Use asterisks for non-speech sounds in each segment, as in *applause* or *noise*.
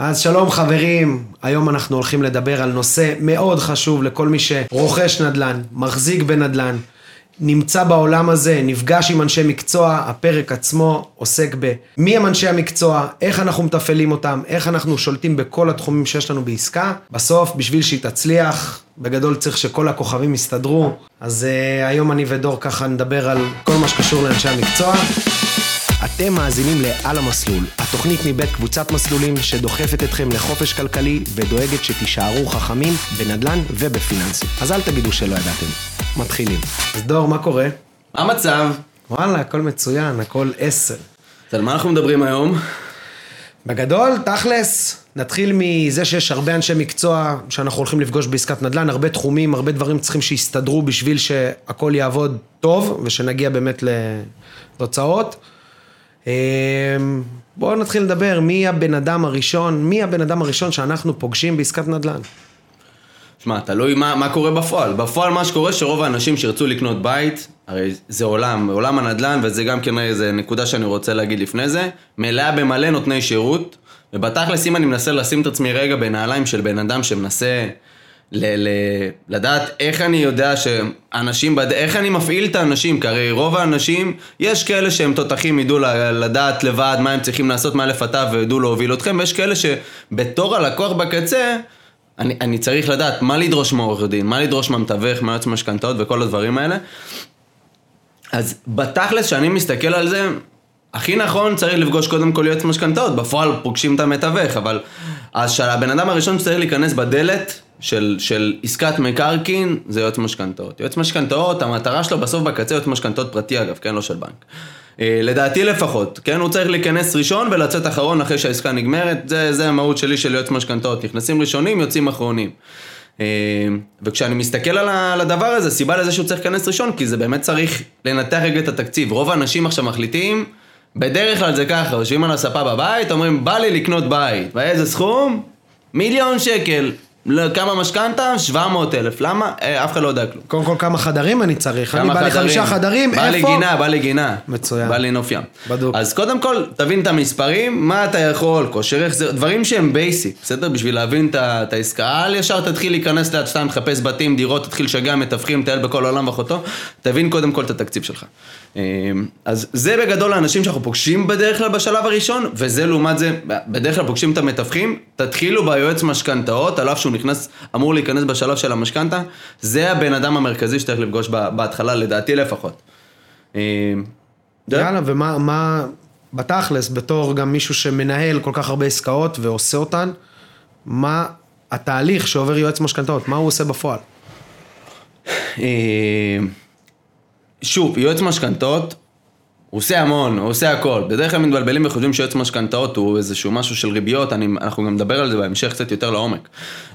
אז שלום חברים, היום אנחנו הולכים לדבר על נושא מאוד חשוב לכל מי שרוכש נדל"ן, מחזיק בנדל"ן, נמצא בעולם הזה, נפגש עם אנשי מקצוע, הפרק עצמו עוסק במי הם אנשי המקצוע, איך אנחנו מתפעלים אותם, איך אנחנו שולטים בכל התחומים שיש לנו בעסקה. בסוף, בשביל שהיא תצליח, בגדול צריך שכל הכוכבים יסתדרו. אז uh, היום אני ודור ככה נדבר על כל מה שקשור לאנשי המקצוע. אתם מאזינים ל"על המסלול", התוכנית מבית קבוצת מסלולים שדוחפת אתכם לחופש כלכלי ודואגת שתישארו חכמים בנדל"ן ובפיננסים. אז אל תגידו שלא ידעתם. מתחילים. אז דור, מה קורה? מה המצב? וואלה, הכל מצוין, הכל עשר. אז על מה אנחנו מדברים היום? בגדול, תכלס, נתחיל מזה שיש הרבה אנשי מקצוע שאנחנו הולכים לפגוש בעסקת נדל"ן, הרבה תחומים, הרבה דברים צריכים שיסתדרו בשביל שהכל יעבוד טוב ושנגיע באמת לתוצאות. אמ, בואו נתחיל לדבר מי הבן אדם הראשון, מי הבן אדם הראשון שאנחנו פוגשים בעסקת נדל"ן. שמע, תלוי מה, מה קורה בפועל. בפועל מה שקורה שרוב האנשים שירצו לקנות בית, הרי זה עולם, עולם הנדל"ן, וזה גם כן איזה נקודה שאני רוצה להגיד לפני זה, מלאה במלא נותני שירות, ובתכלס אם אני מנסה לשים את עצמי רגע בנעליים של בן אדם שמנסה ל- ל- לדעת איך אני יודע שאנשים, בד... איך אני מפעיל את האנשים, כי הרי רוב האנשים, יש כאלה שהם תותחים, ידעו לדעת לבד מה הם צריכים לעשות, מה לפתיו וידעו להוביל אתכם, ויש כאלה שבתור הלקוח בקצה, אני, אני צריך לדעת מה לדרוש מעורך דין, מה לדרוש מהמתווך, מהיועץ משכנתאות וכל הדברים האלה. אז בתכלס, כשאני מסתכל על זה, הכי נכון צריך לפגוש קודם כל יועץ משכנתאות, בפועל פוגשים את המתווך, אבל אז שהבן אדם הראשון שצריך להיכנס בדלת של, של עסקת מקרקעין זה יועץ משכנתאות. יועץ משכנתאות, המטרה שלו בסוף בקצה יועץ משכנתאות פרטי אגב, כן? לא של בנק. אה, לדעתי לפחות, כן? הוא צריך להיכנס ראשון ולצאת אחרון אחרי שהעסקה נגמרת, זה, זה המהות שלי של יועץ משכנתאות. נכנסים ראשונים, יוצאים אחרונים. אה, וכשאני מסתכל על הדבר הזה, סיבה לזה שהוא צריך להיכנס ראשון, כי זה באמת צריך לנתח רגע את התקציב. רוב האנשים עכשיו מחליטים, בדרך כלל זה ככה, יושבים על הספה בבית, אומרים, בא לי לקנות בית. באיזה סכום? מיליון שקל. לא, כמה משכנתה? 700 אלף. למה? אה, אף אחד לא יודע כלום. קודם כל, כמה חדרים אני צריך? אני בא לי חמישה חדרים, איפה? בא לי גינה, בא לי גינה. מצוין. בא לי נוף ים. בדוק. אז קודם כל, תבין את המספרים, מה אתה יכול, כושר החזר, דברים שהם basic, בסדר? בשביל להבין את העסקה. אל ישר תתחיל להיכנס ליד 2, לחפש בתים, דירות, תתחיל לשגע מתווכים, טייל בכל העולם ואחותו. תבין קודם כל את התקציב שלך. אה, אז זה בגדול האנשים שאנחנו פוגשים בדרך כלל בשלב הראשון, וזה לעומת זה, בדרך כלל פוגשים את המתווכים, תתחילו ביועץ משכנתאות, על אף שהוא נכנס, אמור להיכנס בשלב של המשכנתה, זה הבן אדם המרכזי שצריך לפגוש בהתחלה, לדעתי לפחות. אה, יאללה, ומה, מה, בתכלס, בתור גם מישהו שמנהל כל כך הרבה עסקאות ועושה אותן, מה התהליך שעובר יועץ משכנתאות, מה הוא עושה בפועל? אה, שוב, יועץ משכנתאות, הוא עושה המון, הוא עושה הכל. בדרך כלל מתבלבלים וחושבים שיועץ משכנתאות הוא איזשהו משהו של ריביות, אני, אנחנו גם נדבר על זה בהמשך קצת יותר לעומק.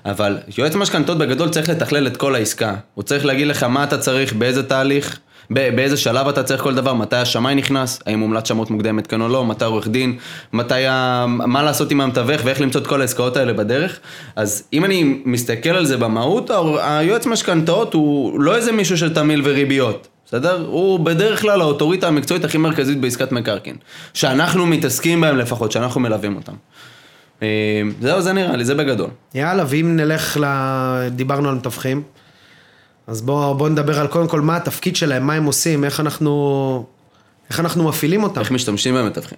אבל יועץ משכנתאות בגדול צריך לתכלל את כל העסקה. הוא צריך להגיד לך מה אתה צריך, באיזה תהליך, באיזה שלב אתה צריך כל דבר, מתי השמאי נכנס, האם מומלץ שמות מוקדמת כן או לא, מתי עורך דין, מתי ה... מה לעשות עם המתווך ואיך למצוא את כל העסקאות האלה בדרך. אז אם אני מסתכל על זה במהות, היועץ משכנתאות הוא לא איזה מישהו של תמיל וריביות. בסדר? הוא בדרך כלל האוטוריטה המקצועית הכי מרכזית בעסקת מקרקעין. שאנחנו מתעסקים בהם לפחות, שאנחנו מלווים אותם. אה, זהו, זה נראה לי, זה בגדול. יאללה, ואם נלך ל... דיברנו על מתווכים, אז בואו בוא נדבר על קודם כל מה התפקיד שלהם, מה הם עושים, איך אנחנו, איך אנחנו מפעילים אותם. איך משתמשים במתווכים.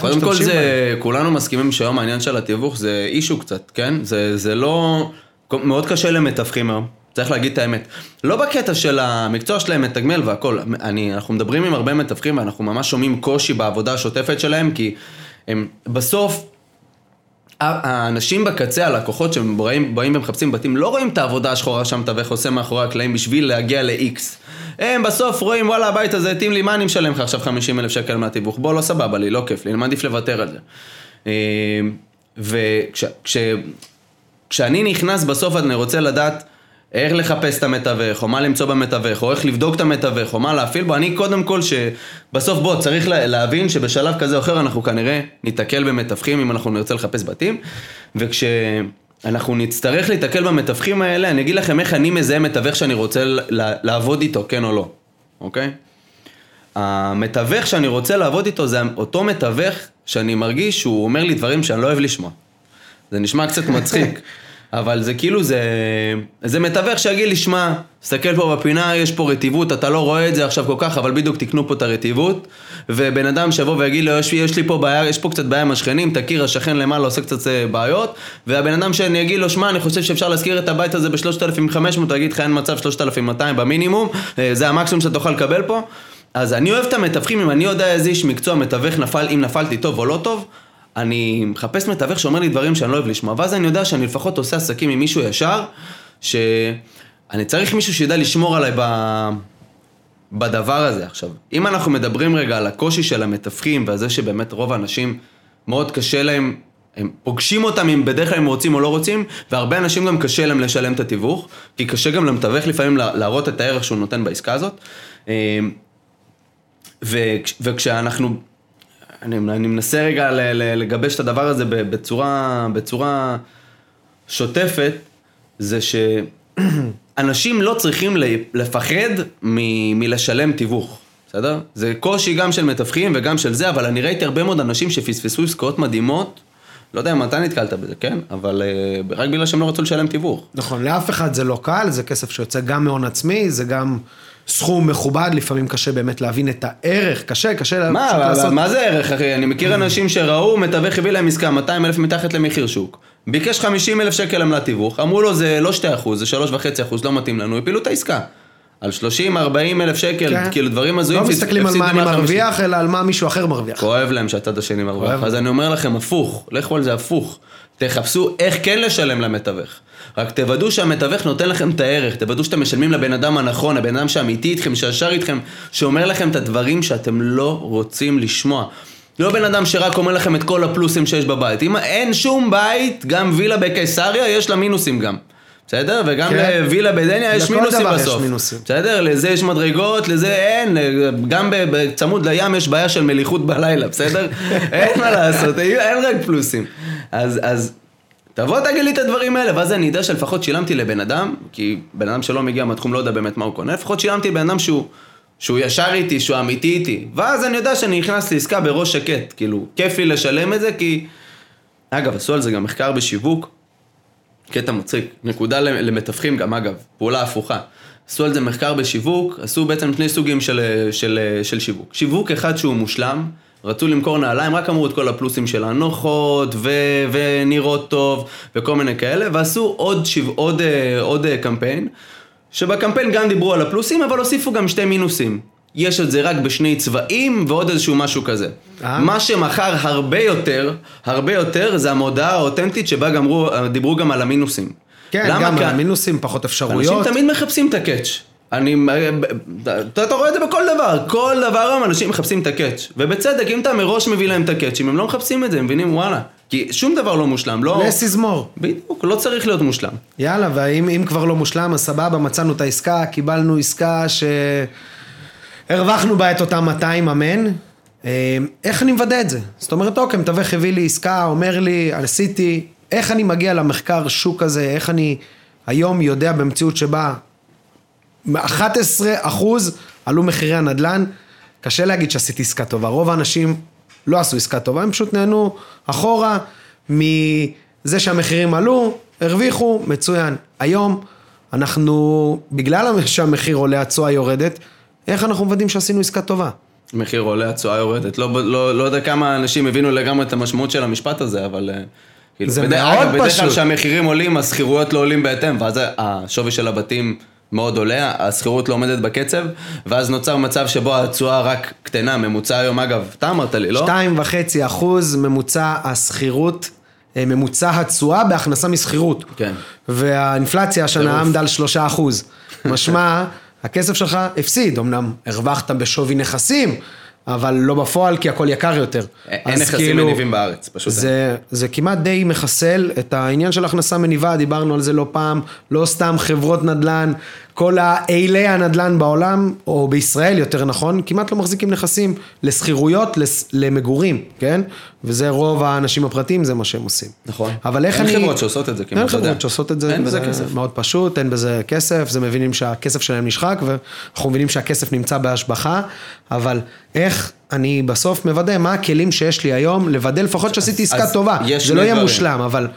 קודם כל זה, בהם? כולנו מסכימים שהיום העניין של התיווך זה אישו קצת, כן? זה, זה לא... מאוד קשה למתווכים היום. צריך להגיד את האמת. לא בקטע של המקצוע שלהם מתגמל והכל, אני, אנחנו מדברים עם הרבה מתווכים ואנחנו ממש שומעים קושי בעבודה השוטפת שלהם, כי הם בסוף, האנשים בקצה, הלקוחות שבאים ומחפשים בתים, לא רואים את העבודה השחורה שהמתווך עושה מאחורי הקלעים בשביל להגיע ל-X. הם בסוף רואים, וואלה, הבית הזה התאים לי, מה אני משלם לך עכשיו 50 אלף שקל מהתיווך? בוא, לא סבבה לי, לא כיף לי, אני מעדיף לוותר על זה. וכשאני נכנס בסוף אני רוצה לדעת איך לחפש את המתווך, או מה למצוא במתווך, או איך לבדוק את המתווך, או מה להפעיל בו, אני קודם כל שבסוף בוא, צריך להבין שבשלב כזה או אחר אנחנו כנראה ניתקל במתווכים אם אנחנו נרצה לחפש בתים, וכשאנחנו נצטרך להתקל במתווכים האלה, אני אגיד לכם איך אני מזהה מתווך שאני רוצה לעבוד איתו, כן או לא, אוקיי? המתווך שאני רוצה לעבוד איתו זה אותו מתווך שאני מרגיש שהוא אומר לי דברים שאני לא אוהב לשמוע. זה נשמע קצת מצחיק. *laughs* אבל זה כאילו, זה, זה מתווך שיגיד לי, שמע, תסתכל פה בפינה, יש פה רטיבות, אתה לא רואה את זה עכשיו כל כך, אבל בדיוק תקנו פה את הרטיבות. ובן אדם שיבוא ויגיד לו, יש, יש לי פה בעיה, יש פה קצת בעיה עם השכנים, תכיר, השכן למעלה עושה קצת אה, בעיות. והבן אדם שאני אגיד לו, שמע, אני חושב שאפשר להשכיר את הבית הזה ב-3,500, הוא יגיד לך, אין מצב 3,200 במינימום, אה, זה המקסימום שאתה תוכל לקבל פה. אז אני אוהב את המתווכים, אם אני יודע איזה איש מקצוע מתווך נפל, אם נפלתי טוב או לא טוב, אני מחפש מתווך שאומר לי דברים שאני לא אוהב לשמוע, ואז אני יודע שאני לפחות עושה עסקים עם מישהו ישר, שאני צריך מישהו שידע לשמור עליי ב... בדבר הזה. עכשיו, אם אנחנו מדברים רגע על הקושי של המתווכים ועל זה שבאמת רוב האנשים מאוד קשה להם, הם פוגשים אותם אם בדרך כלל הם רוצים או לא רוצים, והרבה אנשים גם קשה להם לשלם את התיווך, כי קשה גם למתווך לפעמים להראות את הערך שהוא נותן בעסקה הזאת. אה, וכשאנחנו אני, אני מנסה רגע לגבש את הדבר הזה בצורה, בצורה שוטפת, זה שאנשים לא צריכים לפחד מ, מלשלם תיווך, בסדר? זה קושי גם של מתווכים וגם של זה, אבל אני ראיתי הרבה מאוד אנשים שפספסו עסקאות מדהימות. לא יודע אם אתה נתקלת בזה, כן? אבל uh, רק בגלל שהם לא רצו לשלם תיווך. נכון, לאף אחד זה לא קל, זה כסף שיוצא גם מהון עצמי, זה גם סכום מכובד, לפעמים קשה באמת להבין את הערך, קשה, קשה מה, אבל, לעשות... מה זה ערך, אחי? אני מכיר אנשים שראו, מתווך הביא להם עסקה 200 אלף מתחת למחיר שוק. ביקש 50 אלף שקל עמלת תיווך, אמרו לו זה לא 2 אחוז, זה 3.5 אחוז, לא מתאים לנו, הפילו את העסקה. על 30-40 אלף שקל, כן. כאילו דברים הזויים. לא מסתכלים על מה אני מרוויח, אלא על מה מישהו אחר מרוויח. כואב להם שהצד השני מרוויח. אז אני אומר לכם, הפוך, לכו על זה הפוך. תחפשו איך כן לשלם למתווך. רק תוודאו שהמתווך נותן לכם את הערך, תוודאו שאתם משלמים לבן אדם הנכון, הבן אדם שאמיתי איתכם, שישר איתכם, שאומר לכם את הדברים שאתם לא רוצים לשמוע. לא בן אדם שרק אומר לכם את כל הפלוסים שיש בבית. אם אין שום בית, גם וילה בקיסריה, יש לה מינוסים גם. בסדר? וגם כן. לווילה בדניה יש מינוסים בסוף. יש מינוסים. בסדר? לזה יש מדרגות, לזה אין. גם בצמוד לים יש בעיה של מליחות בלילה, בסדר? *laughs* אין מה לעשות, אין רק פלוסים. אז, אז תבוא תגיד לי את הדברים האלה, ואז אני אדע שלפחות שילמתי לבן אדם, כי בן אדם שלא מגיע מהתחום לא יודע באמת מה הוא קונה, לפחות שילמתי לבן אדם שהוא, שהוא ישר איתי, שהוא אמיתי איתי. ואז אני יודע שאני נכנס לעסקה בראש שקט, כאילו, כיף לי לשלם את זה, כי... אגב, עשו על זה גם מחקר בשיווק, קטע מצחיק, נקודה למתווכים גם, אגב, פעולה הפוכה. עשו על זה מחקר בשיווק, עשו בעצם שני סוגים של, של, של שיווק. שיווק אחד שהוא מושלם, רצו למכור נעליים, רק אמרו את כל הפלוסים של הנוחות, ו- ונראות טוב, וכל מיני כאלה, ועשו עוד, שיו- עוד, אה, עוד, עוד קמפיין, שבקמפיין גם דיברו על הפלוסים, אבל הוסיפו גם שתי מינוסים. יש את זה רק בשני צבעים ועוד איזשהו משהו כזה. אה? מה שמכר הרבה יותר, הרבה יותר, זה המודעה האותנטית שבה גמרו, דיברו גם על המינוסים. כן, גם על המינוסים, פחות אפשרויות. אנשים תמיד מחפשים את ה catch. אני, אתה, אתה רואה את זה בכל דבר, כל דבר היום אנשים מחפשים את ה catch, ובצדק, אם אתה מראש מביא להם את ה catchים, הם לא מחפשים את זה, הם מבינים וואלה, כי שום דבר לא מושלם, לא... לס יזמור. בדיוק, לא צריך להיות מושלם. יאללה, ואם כבר לא מושלם, אז סבבה, מצאנו את העסקה, קיבלנו עסקה שהרווחנו בה את אותם 200 אמן. אה, איך אני מוודא את זה? זאת אומרת, אוקיי, מתווך הביא לי עסקה, אומר לי, עשיתי, איך אני מגיע למחקר שוק הזה, איך אני היום יודע במציאות שבה 11 אחוז עלו מחירי הנדל"ן, קשה להגיד שעשיתי עסקה טובה, רוב האנשים לא עשו עסקה טובה, הם פשוט נהנו אחורה מזה שהמחירים עלו, הרוויחו, מצוין. היום אנחנו, בגלל שהמחיר עולה, התשואה יורדת, איך אנחנו מוודאים שעשינו עסקה טובה? מחיר עולה, התשואה יורדת. לא, לא, לא יודע כמה אנשים הבינו לגמרי את המשמעות של המשפט הזה, אבל... אה, כאילו, זה בדרך, מאוד אגב, פשוט. בדרך כלל כשהמחירים עולים, השכירויות לא עולים בהתאם, ואז השווי של הבתים מאוד עולה, השכירות לא עומדת בקצב, ואז נוצר מצב שבו התשואה רק קטנה, ממוצע היום אגב, אתה אמרת לי, לא? שתיים וחצי אחוז ממוצע השכירות, אה, ממוצע התשואה בהכנסה משכירות. כן. והאינפלציה השנה עמדה על שלושה אחוז. *laughs* משמע, הכסף שלך הפסיד, אמנם הרווחת בשווי נכסים, אבל לא בפועל כי הכל יקר יותר. אין נכסים כאילו, מניבים בארץ, פשוט זה, זה כמעט די מחסל את העניין של הכנסה מניבה, דיברנו על זה לא פעם, לא סתם חברות נדל"ן, כל האילי הנדל"ן בעולם, או בישראל יותר נכון, כמעט לא מחזיקים נכסים לסחירויות, למגורים, כן? וזה רוב האנשים הפרטיים, זה מה שהם עושים. נכון. אבל איך אין אני... אין חברות שעושות את זה, אין חברות שעושות את זה. אין בזה כסף. מאוד פשוט, אין בזה כסף, זה מבינים שהכסף שלהם נשחק, ואנחנו מבינים שהכסף נמצא בהשבחה, אבל איך אני בסוף מוודא מה הכלים שיש לי היום, לוודא לפחות שעשיתי עסקה טובה. זה לא יהיה מושלם, אבל...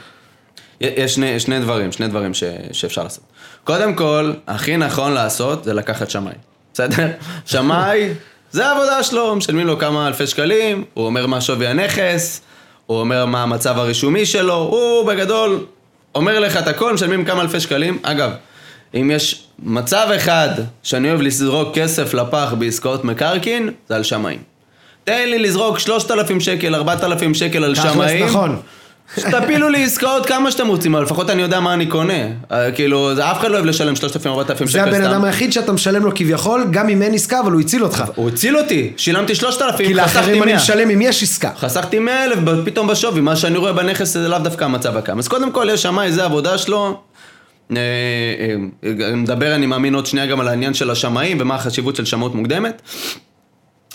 יש שני, שני דברים, שני דברים ש, שאפשר לעשות. קודם כל, הכי נכון לעשות זה לקחת שמאי. בסדר? *laughs* שמאי, זה העבודה שלו, משלמים לו כמה אלפי שקלים, הוא אומר מה שווי הנכס, הוא אומר מה המצב הרישומי שלו, הוא בגדול אומר לך את הכל, משלמים כמה אלפי שקלים. אגב, אם יש מצב אחד שאני אוהב לזרוק כסף לפח בעסקאות מקרקעין, זה על שמאים. תן לי לזרוק 3,000 שקל, 4,000 שקל על תכלס, שמאים. נכון. שתפילו לי עסקאות כמה שאתם רוצים, אבל לפחות אני יודע מה אני קונה. אה, כאילו, זה- אף אחד לא אוהב לשלם 3,000, 4,000 שקל זה סתם. הבן אדם היחיד שאתה משלם לו כביכול, גם אם אין עסקה, אבל הוא הציל אותך. הוא הציל אותי, שילמתי 3,000, כי חסכתי לאחרים אני 100. משלם אם יש עסקה. חסכתי 100 אלף פתאום בשווי, מה שאני רואה בנכס זה לאו דווקא המצב הקיים. אז קודם כל יש שמאי, זה העבודה שלו. אה, אה, אה, נדבר, אני מאמין, עוד שנייה גם על העניין של השמאים ומה החשיבות של שמאות מוקדמת.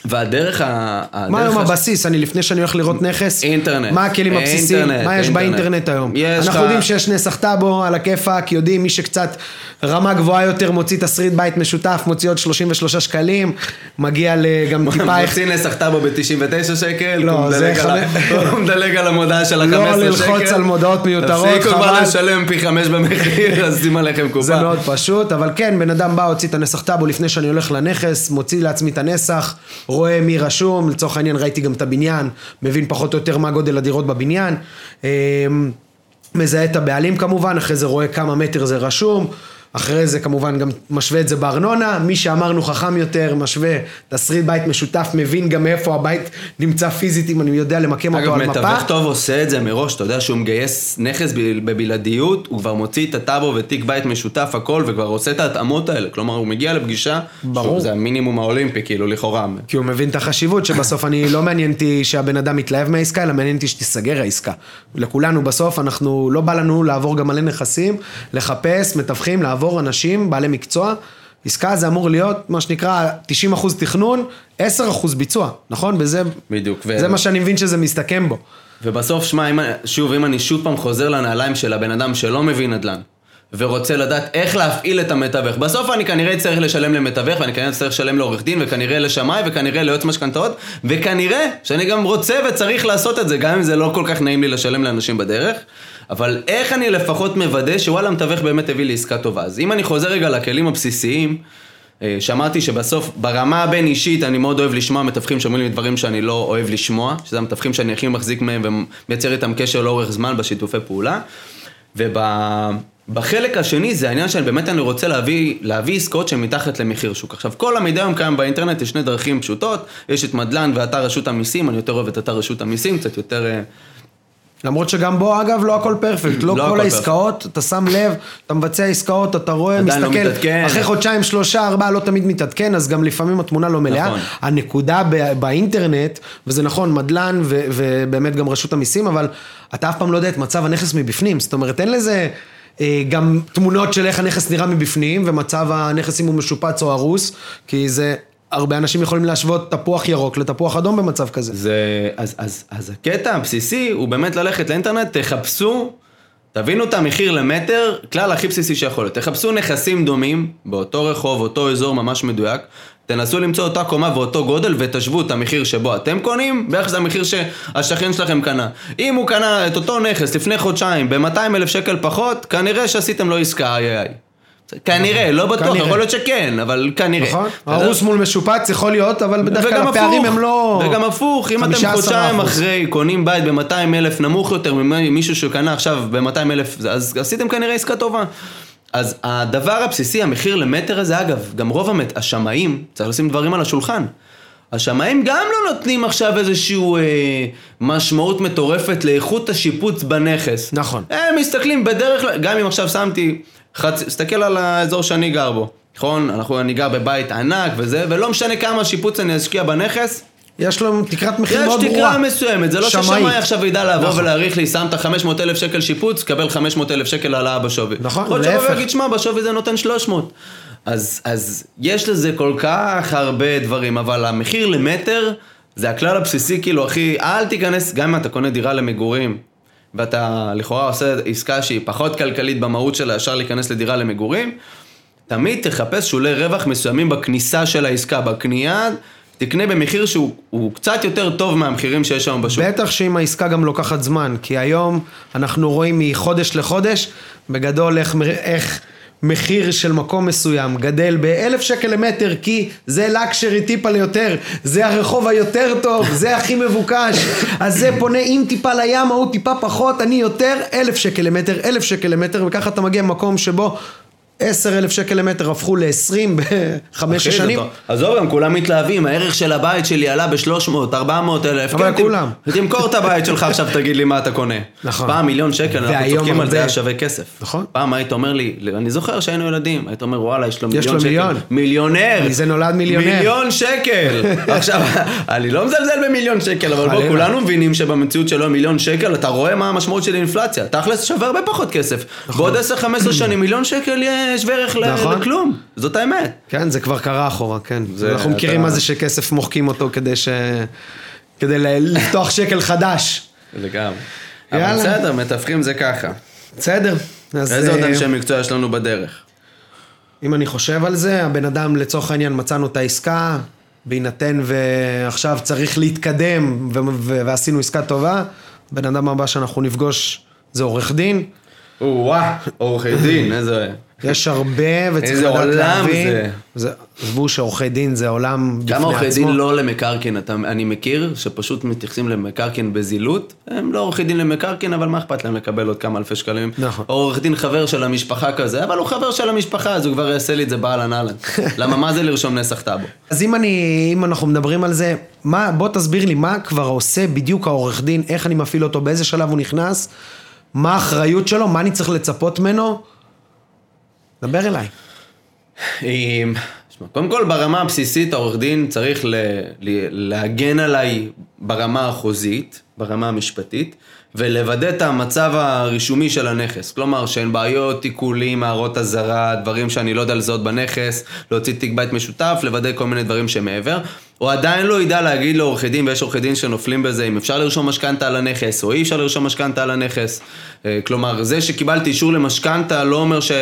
והדרך ה... מה היום הבסיס? אני לפני שאני הולך לראות נכס, אינטרנט. מה הכלים הבסיסיים? מה יש אינטרנט. באינטרנט היום? אנחנו יודעים שיש נסח טאבו על הכיפאק, יודעים מי שקצת רמה גבוהה יותר מוציא תסריט בית משותף, מוציא עוד 33 שקלים, מגיע לגם טיפה. מוציא נסח טאבו ב-99 שקל, לא, זה *laughs* הוא מדלג על המודעה של ה-15 לא שקל. ללחוץ על מודעות מיותרות, תפסיקו כבר חבל. לשלם פי חמש במחיר, *laughs* אז שים עליכם קופה. זה מאוד פשוט, אבל כן, בן אדם בא, הוציא את הנסח טאבו לפני שאני הולך לנכס, מוציא לעצמי את הנסח, רואה מי רשום, לצורך העניין ראיתי גם את הבניין, מבין פחות או יותר מה גודל הדירות בבניין, אמ, מזהה את הבעלים כמובן, אחרי זה רואה כמה מטר זה רשום. אחרי זה כמובן גם משווה את זה בארנונה, מי שאמרנו חכם יותר, משווה תסריט בית משותף, מבין גם איפה הבית נמצא פיזית, אם אני יודע למקם אותו אגב, על מפה. מתווך טוב עושה את זה מראש, אתה יודע שהוא מגייס נכס בבלעדיות, הוא כבר מוציא את הטאבו ותיק בית משותף, הכל, וכבר עושה את ההתאמות האלה. כלומר, הוא מגיע לפגישה, ברור. זה המינימום האולימפי, כאילו, לכאורה. כי הוא מבין את החשיבות שבסוף אני לא מעניין אותי שהבן אדם יתלהב מהעסקה, אלא מעניין אותי שתיסגר העסקה. לכולנו בסוף, אנחנו, לא בא לנו לעבור גם מלא נכסים, לחפש, מתווכים, לעבור אנשים, בעלי מקצוע. עסקה זה אמור להיות, מה שנקרא, 90% תכנון, 10% ביצוע, נכון? וזה בדיוק. ו- זה מה שאני מבין שזה מסתכם בו. ובסוף, שמע, אם, שוב, אם אני שוב פעם חוזר לנעליים של הבן אדם שלא מבין נדל"ן, ורוצה לדעת איך להפעיל את המתווך, בסוף אני כנראה אצטרך לשלם למתווך, ואני כנראה אצטרך לשלם לעורך דין, וכנראה לשמאי, וכנראה ליועץ משכנתאות, וכנראה שאני גם רוצה וצריך לעשות את זה, גם אם זה לא כל כך נעים לי לשלם לאנשים בדרך, אבל איך אני לפחות מוודא שוואלה, המתווך באמת הביא לי עסקה טובה. אז אם אני חוזר רגע לכלים הבסיסיים, אה, שמעתי שבסוף, ברמה הבין אישית, אני מאוד אוהב לשמוע מתווכים שאומרים לי דברים שאני לא אוהב לשמוע, שזה המתווכים שאני הכי מחזיק מהם ומייצר איתם קשר לאורך זמן בשיתופי פעולה. ובחלק השני זה העניין שאני באמת אני רוצה להביא, להביא עסקאות שהן מתחת למחיר שוק. עכשיו, כל המידע היום קיים באינטרנט, יש שני דרכים פשוטות, יש את מדלן ואתר רשות המיסים, אני יותר אוהב את אתר רשות המיסים, קצת יותר... למרות שגם בו, אגב, לא הכל פרפקט, לא, לא כל העסקאות, אתה שם לב, אתה מבצע עסקאות, אתה רואה, לא מסתכל, מתעדכן. אחרי חודשיים, שלושה, ארבעה, לא תמיד מתעדכן, אז גם לפעמים התמונה לא מלאה. נכון. הנקודה באינטרנט, וזה נכון, מדלן ו- ובאמת גם רשות המיסים, אבל אתה אף פעם לא יודע את מצב הנכס מבפנים, זאת אומרת, אין לזה... אה, גם תמונות של איך הנכס נראה מבפנים, ומצב הנכס אם הוא משופץ או הרוס, כי זה, הרבה אנשים יכולים להשוות תפוח ירוק לתפוח אדום במצב כזה. זה, אז, אז, אז הקטע הבסיסי הוא באמת ללכת לאינטרנט, תחפשו, תבינו את המחיר למטר, כלל הכי בסיסי שיכול להיות. תחפשו נכסים דומים, באותו רחוב, אותו אזור ממש מדויק, תנסו למצוא אותה קומה ואותו גודל ותשוו את המחיר שבו אתם קונים, בערך זה המחיר שהשכן שלכם קנה. אם הוא קנה את אותו נכס לפני חודשיים ב-200 אלף שקל פחות, כנראה שעשיתם לו עסקה, איי איי. כנראה, לא בטוח, כנראה. יכול להיות שכן, אבל כנראה. נכון? הרוס מול משופץ יכול להיות, אבל בדרך כלל הפערים הם לא... וגם הפוך, אם אתם 15%. חודשיים אחרי קונים בית ב-200 אלף נמוך יותר ממישהו שקנה עכשיו ב-200 אלף, אז עשיתם כנראה עסקה טובה. אז הדבר הבסיסי, המחיר למטר הזה, אגב, גם רוב המת... השמאים, צריך לשים דברים על השולחן. השמאים גם לא נותנים עכשיו איזושהי אה, משמעות מטורפת לאיכות השיפוץ בנכס. נכון. הם מסתכלים בדרך כלל, גם אם עכשיו שמתי, חצ... תסתכל על האזור שאני גר בו, נכון? אנחנו, אני גר בבית ענק וזה, ולא משנה כמה שיפוץ אני אשקיע בנכס, יש לו תקרת מחיר יש מאוד ברורה. תקרה מסוימת, זה לא. ששמאי עכשיו ידע לבוא נכון. ולהעריך לי, שמת 500 אלף שקל שיפוץ, קבל 500 אלף שקל העלאה בשווי. נכון, יכול להיות להפך. ויגיד, שמע, בשווי זה נותן 300. אז, אז יש לזה כל כך הרבה דברים, אבל המחיר למטר זה הכלל הבסיסי, כאילו, אחי, אל תיכנס, גם אם אתה קונה דירה למגורים, ואתה לכאורה עושה עסקה שהיא פחות כלכלית במהות שלה, ישר להיכנס לדירה למגורים, תמיד תחפש שולי רווח מסוימים בכניסה של העסקה, בקנייה, תקנה במחיר שהוא הוא קצת יותר טוב מהמחירים שיש היום בשוק. בטח שאם העסקה גם לוקחת זמן, כי היום אנחנו רואים מחודש לחודש, בגדול איך, איך מחיר של מקום מסוים גדל באלף שקל למטר, כי זה לקשרי טיפה ליותר, זה הרחוב היותר טוב, זה הכי מבוקש, אז זה פונה עם טיפה לים, ההוא טיפה פחות, אני יותר, אלף שקל למטר, אלף שקל למטר, וככה אתה מגיע למקום שבו עשר אלף שקל למטר הפכו ל-20 בחמש שנים. עזוב, הם כולם מתלהבים, הערך של הבית שלי עלה ב-300, 400 אלף. אבל כן, כולם. תמכור את הבית שלך עכשיו, תגיד לי מה אתה קונה. נכון. פעם מיליון שקל, אנחנו צוחקים על זה, היה שווה כסף. נכון. פעם היית אומר לי, אני זוכר שהיינו ילדים, היית אומר, וואלה, יש לו מיליון לו שקל. מיליון. מיליונר. מזה נולד מיליונר. מיליון שקל. *laughs* עכשיו, אני לא מזלזל במיליון שקל, אבל בוא. כולנו מבינים שבמציאות שלו מיליון שקל, אתה רואה מה המשמעות של אינפלציה. תכלס שווה הרבה פחות כסף. בעוד 10-15 שנים מיליון שקל יהיה שווה ערך נכון. לכלום. זאת האמת. כן, זה כבר קרה אחורה, כן. זה- אנחנו מכירים אתה- מה זה שכסף מוחקים אותו כדי ש... כדי לפתוח שקל חדש. לגמרי. יאללה. אבל בסדר, מתווכים זה ככה. בסדר. אז איזה עוד אה, אנשי מקצוע יש לנו בדרך? אם אני חושב על זה, הבן אדם לצורך העניין מצאנו את העסקה, בהינתן ועכשיו צריך להתקדם ו- ו- ועשינו עסקה טובה, הבן אדם הבא שאנחנו נפגוש זה עורך דין. או-אה, עורכי דין, איזה... יש הרבה וצריך איזה לדעת עולם להבין. זה. זה. עזבו שעורכי דין זה עולם בפני כמה עצמו. עורכי דין לא למקרקעין, אני מכיר, שפשוט מתייחסים למקרקעין בזילות, הם לא עורכי דין למקרקעין, אבל מה אכפת להם לקבל עוד כמה אלפי שקלים? נכון. או עורך דין חבר של המשפחה כזה, אבל הוא חבר של המשפחה, אז הוא כבר יעשה לי את זה באהלן אהלן. *laughs* למה, מה זה לרשום נסח טאבו? אז אם אני, אם אנחנו מדברים על זה, מה, בוא תסביר לי מה כבר עושה בדיוק העורך דין, איך אני מפעיל אותו, באיזה שלב הוא נכנס, מה האחריות שלו, מה אני צריך לצפות ממנו. דבר אליי. קודם כל ברמה הבסיסית העורך דין צריך ל, ל, להגן עליי ברמה החוזית, ברמה המשפטית, ולוודא את המצב הרישומי של הנכס. כלומר שאין בעיות, עיקולים, הערות אזהרה, דברים שאני לא יודע לזהות בנכס, להוציא תיק בית משותף, לוודא כל מיני דברים שמעבר. הוא עדיין לא ידע להגיד לעורכי דין, ויש עורכי דין שנופלים בזה, אם אפשר לרשום משכנתה על הנכס, או אי אפשר לרשום משכנתה על הנכס. אה, כלומר, זה שקיבלתי אישור למשכנתה לא אומר ש...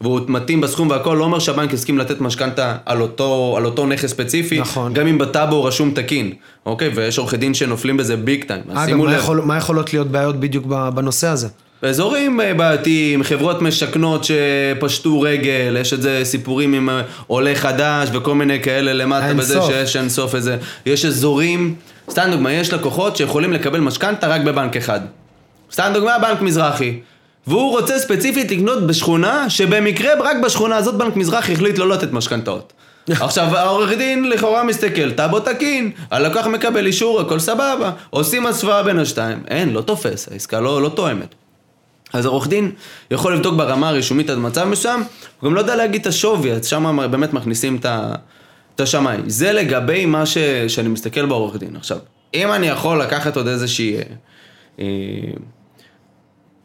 והוא מתאים בסכום והכל, לא אומר שהבנק הסכים לתת משכנתה על אותו, על אותו נכס ספציפי, נכון. גם אם בטאבו רשום תקין, אוקיי? ויש עורכי דין שנופלים בזה ביג טיים, אז אגב, שימו מה, לב. יכול, מה יכולות להיות בעיות בדיוק בנושא הזה? אזורים אה, בעייתיים, חברות משכנות שפשטו רגל, יש את זה סיפורים עם אה, עולה חדש וכל מיני כאלה למטה בזה סוף. שיש אין סוף איזה, יש אזורים, סתם דוגמא, יש לקוחות שיכולים לקבל משכנתה רק בבנק אחד. סתם דוגמא, בנק מזרחי. והוא רוצה ספציפית לקנות בשכונה, שבמקרה רק בשכונה הזאת בנק מזרחי החליט לא לתת משכנתאות. *laughs* עכשיו העורך דין לכאורה מסתכל, טאבו תקין, הלקוח מקבל אישור, הכל סבבה, עושים השוואה בין השתיים, אין, לא תופס, העסקה לא, לא תואמת. אז העורך דין יכול לבדוק ברמה הרישומית עד מצב מסוים, הוא גם לא יודע להגיד את השווי, אז שם באמת מכניסים את השמיים. זה לגבי מה ש... שאני מסתכל בעורך דין. עכשיו, אם אני יכול לקחת עוד איזושהי אה,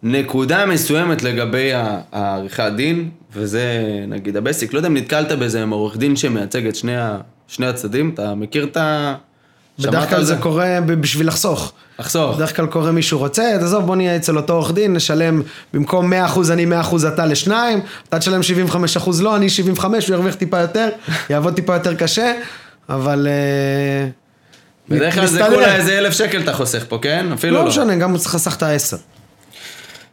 נקודה מסוימת לגבי העריכת דין, וזה נגיד הבסיק, לא יודע אם נתקלת בזה עם עורך דין שמייצג את שני, ה... שני הצדדים, אתה מכיר את ה... בדרך כלל זה קורה בשביל לחסוך. לחסוך. בדרך כלל קורה מישהו רוצה, תעזוב בוא נהיה אצל אותו עורך דין, נשלם במקום 100% אני 100% אתה לשניים, אתה תשלם 75% לא, אני 75, הוא ירוויח טיפה יותר, *laughs* יעבוד טיפה יותר קשה, אבל... אה, בדרך כלל זה. כולה איזה אלף שקל אתה חוסך פה, כן? אפילו לא. לא משנה, גם חסכת 10.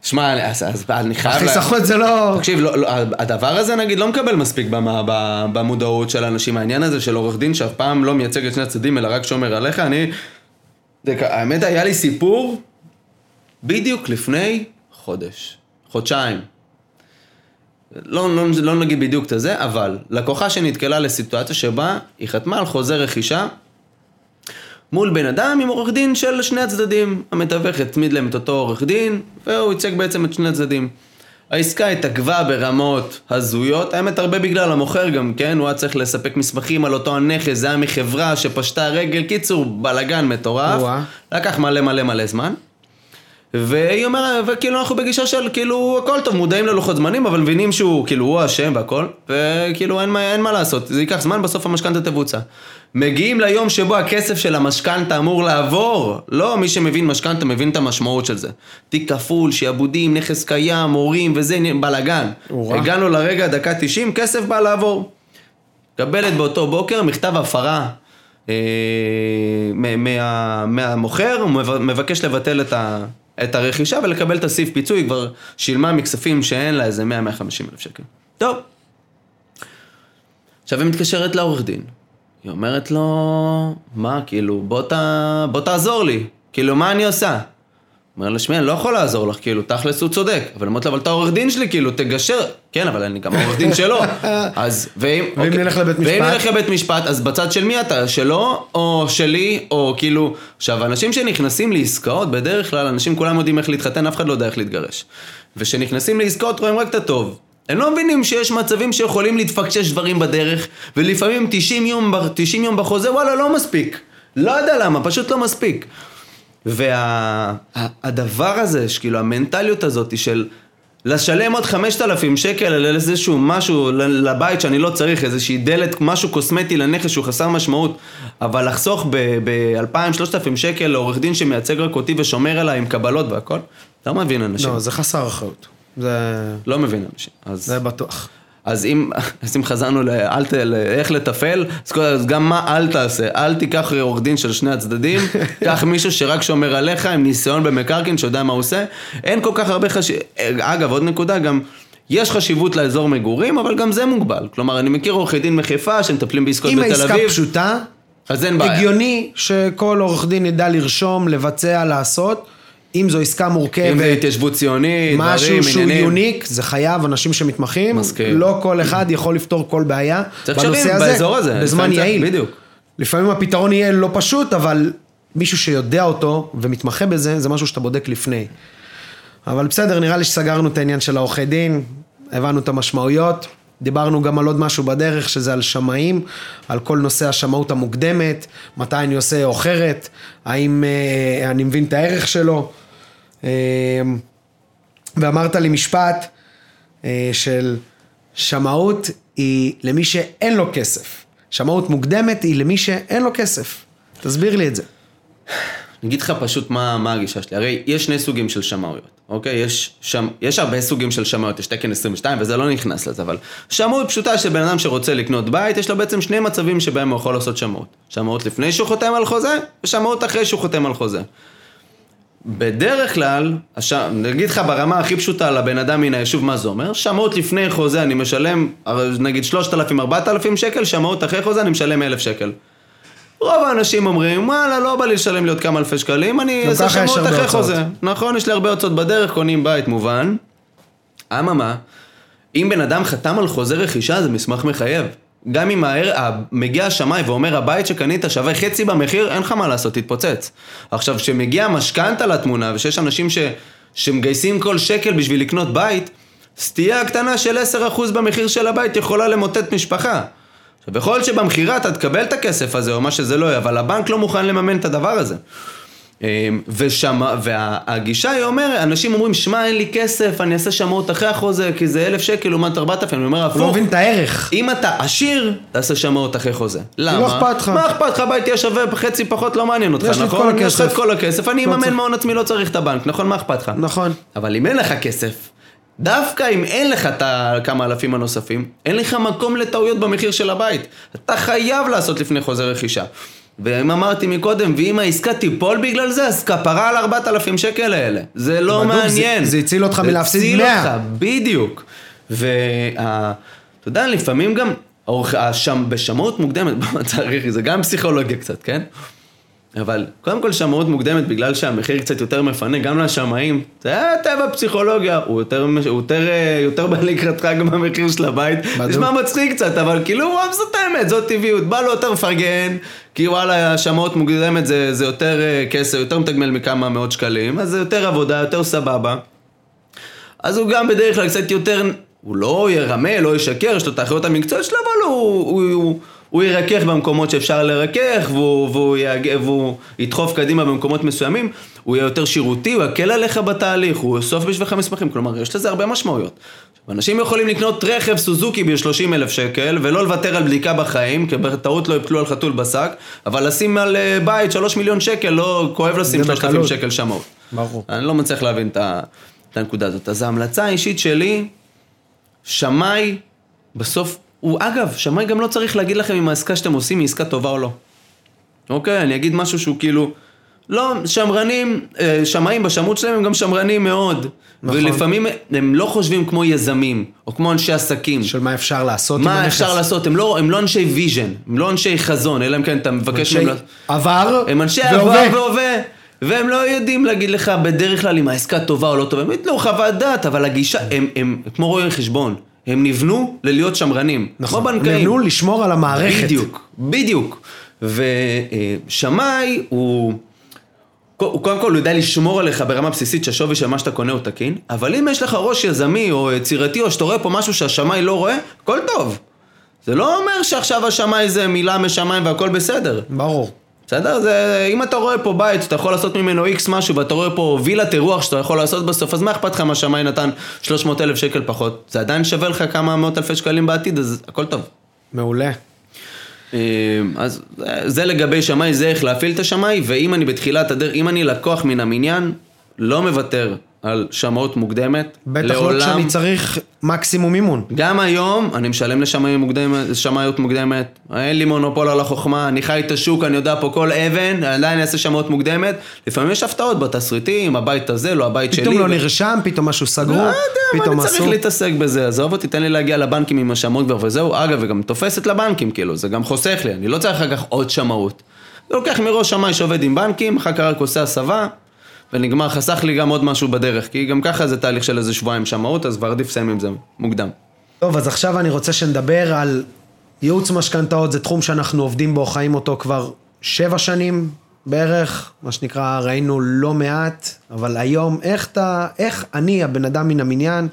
שמע, אז, אז אני חייב... לה- החיסכון זה לא... תקשיב, לא, לא, הדבר הזה נגיד לא מקבל מספיק במה, במודעות של האנשים. העניין הזה של עורך דין שאף פעם לא מייצג את שני הצדדים אלא רק שומר עליך, אני... דק- האמת היה לי סיפור בדיוק לפני חודש, חודשיים. לא, לא, לא נגיד בדיוק את זה, אבל לקוחה שנתקלה לסיטואציה שבה היא חתמה על חוזה רכישה מול בן אדם עם עורך דין של שני הצדדים. המתווך הצמיד להם את אותו עורך דין, והוא ייצג בעצם את שני הצדדים. העסקה התעכבה ברמות הזויות, האמת הרבה בגלל המוכר גם, כן? הוא היה צריך לספק מסמכים על אותו הנכס, זה היה מחברה שפשטה רגל, קיצור, בלאגן מטורף. וואה. לקח מלא מלא מלא זמן. והיא אומרת, וכאילו אנחנו בגישה של כאילו הכל טוב, מודעים ללוחות זמנים, אבל מבינים שהוא כאילו הוא אשם והכל, וכאילו אין, מה- אין מה לעשות, זה ייקח זמן, בסוף המשכנתה תבוצע. מגיעים ליום שבו הכסף של המשכנתה אמור לעבור, לא מי שמבין משכנתה מבין את המשמעות של זה. תיק כפול, שעבודים, נכס קיים, הורים וזה, בלאגן. הגענו לרגע, דקה 90, כסף בא לעבור. מקבלת באותו בוקר מכתב הפרה אה, מה- מהמוכר, הוא מב- מבקש לבטל את, ה, את הרכישה ולקבל את הסעיף פיצוי, היא כבר שילמה מכספים שאין לה איזה 100-150 אלף שקל. טוב. עכשיו היא מתקשרת לעורך דין. היא אומרת לו, מה, כאילו, בוא, ת, בוא תעזור לי. כאילו, מה אני עושה? אומר לה, שמי, אני לא יכול לעזור לך, כאילו, תכלס הוא צודק. אבל אמרתי לה, אבל אתה עורך דין שלי, כאילו, תגשר. כן, אבל אני גם עורך דין שלו. *laughs* אז, ואם... ואם אוקיי. נלך לבית ואם משפט? נלך לבית משפט, אז בצד של מי אתה? שלו, או שלי, או כאילו... עכשיו, אנשים שנכנסים לעסקאות, בדרך כלל, אנשים כולם יודעים איך להתחתן, אף אחד לא יודע איך להתגרש. וכשנכנסים לעסקאות, רואים רק את הטוב. הם לא מבינים שיש מצבים שיכולים להתפקשש דברים בדרך, ולפעמים 90 יום, ב- 90 יום בחוזה, וואלה, לא מספיק. לא יודע למה, פשוט לא מספיק. והדבר הזה, שכאילו המנטליות הזאת של לשלם עוד 5,000 שקל על איזשהו משהו לבית שאני לא צריך, איזושהי דלת, משהו קוסמטי לנכס שהוא חסר משמעות, אבל לחסוך ב-2,000-3,000 שקל לעורך דין שמייצג רק אותי ושומר עליי עם קבלות והכל, לא מבין אנשים. לא, זה חסר אחריות. זה... לא מבין אנשים. אז... זה בטוח. אז אם, אז אם חזרנו לאל ת- לאיך לתפעל, אז כל- אז גם מה אל תעשה. אל תיקח עורך דין של שני הצדדים, *laughs* קח מישהו שרק שומר עליך עם ניסיון במקרקעין שיודע מה הוא עושה. אין כל כך הרבה חשיבות, אגב עוד נקודה גם, יש חשיבות לאזור מגורים, אבל גם זה מוגבל. כלומר, אני מכיר עורכי דין מחיפה שמטפלים בעסקות אם בתל העסקה אביב, פשוטה, אז אין בעיה. הגיוני שכל עורך דין ידע לרשום, לבצע, לעשות. אם זו עסקה אם זה מורכבת, התיישבות ציונית, משהו דברים, שהוא עניינים. יוניק, זה חייב, אנשים שמתמחים, מסכים. לא כל אחד יכול לפתור כל בעיה צריך הזה, באזור הזה. בזמן יעיל. בדיוק. לפעמים הפתרון יהיה לא פשוט, אבל מישהו שיודע אותו ומתמחה בזה, זה משהו שאתה בודק לפני. אבל בסדר, נראה לי שסגרנו את העניין של העורכי דין, הבנו את המשמעויות, דיברנו גם על עוד משהו בדרך, שזה על שמאים, על כל נושא השמאות המוקדמת, מתי אני עושה עוכרת, האם אה, אני מבין את הערך שלו. אה, ואמרת לי משפט אה, של שמאות היא למי שאין לו כסף. שמאות מוקדמת היא למי שאין לו כסף. תסביר לי את זה. אני אגיד לך פשוט מה, מה הגישה שלי. הרי יש שני סוגים של שמאויות, אוקיי? יש, שם, יש הרבה סוגים של שמאויות, יש תקן 22 וזה לא נכנס לזה, אבל שמאות פשוטה של בן אדם שרוצה לקנות בית, יש לו בעצם שני מצבים שבהם הוא יכול לעשות שמאות. שמאות לפני שהוא חותם על חוזה, ושמאות אחרי שהוא חותם על חוזה. בדרך כלל, הש... נגיד לך ברמה הכי פשוטה לבן אדם מן היישוב מה זה אומר, שמאות לפני חוזה אני משלם נגיד 3,000-4,000 שקל, שמאות אחרי חוזה אני משלם 1,000 שקל. רוב האנשים אומרים, וואלה, לא בא לי לשלם לי עוד כמה אלפי שקלים, אני אעשה הרבה אחרי. חוזה. נכון, יש לי הרבה הוצאות בדרך, קונים בית, מובן. אממה, אם בן אדם חתם על חוזה רכישה זה מסמך מחייב. גם אם הער- מגיע השמאי ואומר הבית שקנית שווה חצי במחיר, אין לך מה לעשות, תתפוצץ. עכשיו, כשמגיע משכנתה לתמונה ושיש אנשים ש... שמגייסים כל שקל בשביל לקנות בית, סטייה קטנה של 10% במחיר של הבית יכולה למוטט משפחה. עכשיו, יכול להיות שבמכירה אתה תקבל את הכסף הזה או מה שזה לא יהיה, אבל הבנק לא מוכן לממן את הדבר הזה. אמ, ושמה, והגישה היא אומרת, אנשים אומרים, שמע, אין לי כסף, אני אעשה שמאות אחרי החוזה, כי זה אלף שקל לעומת ארבעת אלפים, אני אומר, לא הפוך. מבין את הערך. אם אתה עשיר, תעשה שמאות אחרי חוזה. למה? לא אכפת לך. מה אכפת לך? בית יהיה שווה חצי פחות, לא מעניין אותך, יש נכון? יש לך את. כל הכסף, אני לא אממן. מעון עצמי, לא צריך את הבנק, נכון? מה אכפת לך? נכון. אבל אם אין לך כסף, דווקא אם אין לך את הכמה אלפים הנוספים, אין לך מקום לטעויות במחיר של הבית. אתה חייב לעשות לפני חוזה רכישה. ואם אמרתי מקודם, ואם העסקה תיפול בגלל זה, אז כפרה על 4,000 שקל האלה. זה לא בדוק, מעניין. זה- זה הציל אותך זה מלהפסיד הציל 100. אותך, בדיוק. ואתה יודע, לפעמים גם, השם, בשמאות מוקדמת, *laughs* צריך, זה גם פסיכולוגיה קצת, כן? אבל קודם כל שמאות מוקדמת בגלל שהמחיר קצת יותר מפנה גם לשמאים זה היה טבע פסיכולוגיה הוא יותר, יותר, אה, יותר בא לקראתך גם במחיר של הבית. נשמע מצחיק קצת אבל כאילו וואו זאת האמת זאת טבעיות. בא לו יותר מפרגן כי וואלה שמאות מוקדמת זה, זה יותר אה, כסף יותר מתגמל מכמה מאות שקלים אז זה יותר עבודה יותר סבבה. אז הוא גם בדרך כלל קצת יותר, הוא לא ירמה, לא ישקר, יש לו את האחריות המקצועית שלו, אבל הוא, הוא, הוא, הוא ירכך במקומות שאפשר לרכך, והוא, והוא, יג, והוא ידחוף קדימה במקומות מסוימים, הוא יהיה יותר שירותי, הוא יקל עליך בתהליך, הוא יאסוף בשבילך מסמכים, כלומר, יש לזה הרבה משמעויות. אנשים יכולים לקנות רכב סוזוקי ב-30 אלף שקל, ולא לוותר על בדיקה בחיים, כי בטעות לא יפלו על חתול בשק, אבל לשים על אה, בית 3 מיליון שקל, לא כואב לשים זה 3,000 בקלות. שקל שמאות. ברור. אני לא מצליח להבין את ה- את הנקודה הזאת. אז ההמלצה האישית שלי, שמאי, בסוף, הוא אגב, שמאי גם לא צריך להגיד לכם אם העסקה שאתם עושים היא עסקה טובה או לא. אוקיי? אני אגיד משהו שהוא כאילו... לא, שמרנים, אה, שמאים בשמות שלהם הם גם שמרנים מאוד. נכון. ולפעמים הם לא חושבים כמו יזמים, או כמו אנשי עסקים. של מה אפשר לעשות מה. אפשר לעשות? הם לא, הם לא אנשי vision, הם לא אנשי חזון, אלא אם כן אתה מבקש אנשי מהם... לעשות- עבר הם אנשי. עבר והווה. והם לא יודעים להגיד לך בדרך כלל אם העסקה טובה או לא טובה, הם ייתנו חוות דעת, אבל הגישה, הם, הם כמו רואי חשבון, הם נבנו להיות שמרנים, נכון. כמו הם בנקאים. נבנו לשמור על המערכת. בדיוק, בדיוק. ושמאי הוא... הוא קודם כל הוא יודע לשמור עליך ברמה בסיסית שהשווי של מה שאתה קונה הוא תקין, אבל אם יש לך ראש יזמי או יצירתי או שאתה רואה פה משהו שהשמאי לא רואה, הכל טוב. זה לא אומר שעכשיו השמאי זה מילה משמיים והכל בסדר. ברור. בסדר? זה, אם אתה רואה פה בית שאתה יכול לעשות ממנו איקס משהו ואתה רואה פה וילת אירוח שאתה יכול לעשות בסוף, אז מה אכפת לך אם השמאי נתן 300 אלף שקל פחות? זה עדיין שווה לך כמה מאות אלפי שקלים בעתיד, אז הכל טוב. מעולה. אה, אז זה לגבי שמאי, זה איך להפעיל את השמאי, ואם אני בתחילת הדרך, אם אני לקוח מן המניין, לא מוותר על שמאות מוקדמת. בטח לא כשאני צריך מקסימום מימון. גם היום אני משלם לשמאי מוקדמת, שמאיות מוקדמת, אין לי מונופול על החוכמה, אני חי את השוק, אני יודע פה כל אבן, אני עדיין אעשה שמאות מוקדמת. לפעמים יש הפתעות בתסריטים, הבית הזה, לא הבית שלי. פתאום לא ו- נרשם, פתאום משהו סגרו, לא יודע, פתאום אני צריך עשו. להתעסק בזה, עזוב אותי, תן לי להגיע לבנקים עם השמאות כבר וזהו. אגב, וגם תופסת לבנקים, כאילו, זה גם חוסך לי, אני לא צריך אחר כך עוד שמאות. זה לוקח מראש שמאי שעובד עם בנקים, אחר כך רק עושה הסבה, ונגמר, חסך לי גם עוד משהו בדרך, כי גם ככה זה תהליך של איזה שבועיים שמאות, אז כבר עדיף לסיים עם זה מוקדם. טוב, אז עכשיו אני רוצה שנדבר על ייעוץ משכנתאות, זה תחום שאנחנו עובדים בו, חיים אותו כבר שבע שנים בערך, מה שנקרא, ראינו לא מעט, אבל היום, איך אתה, איך אני, הבן אדם מן המניין,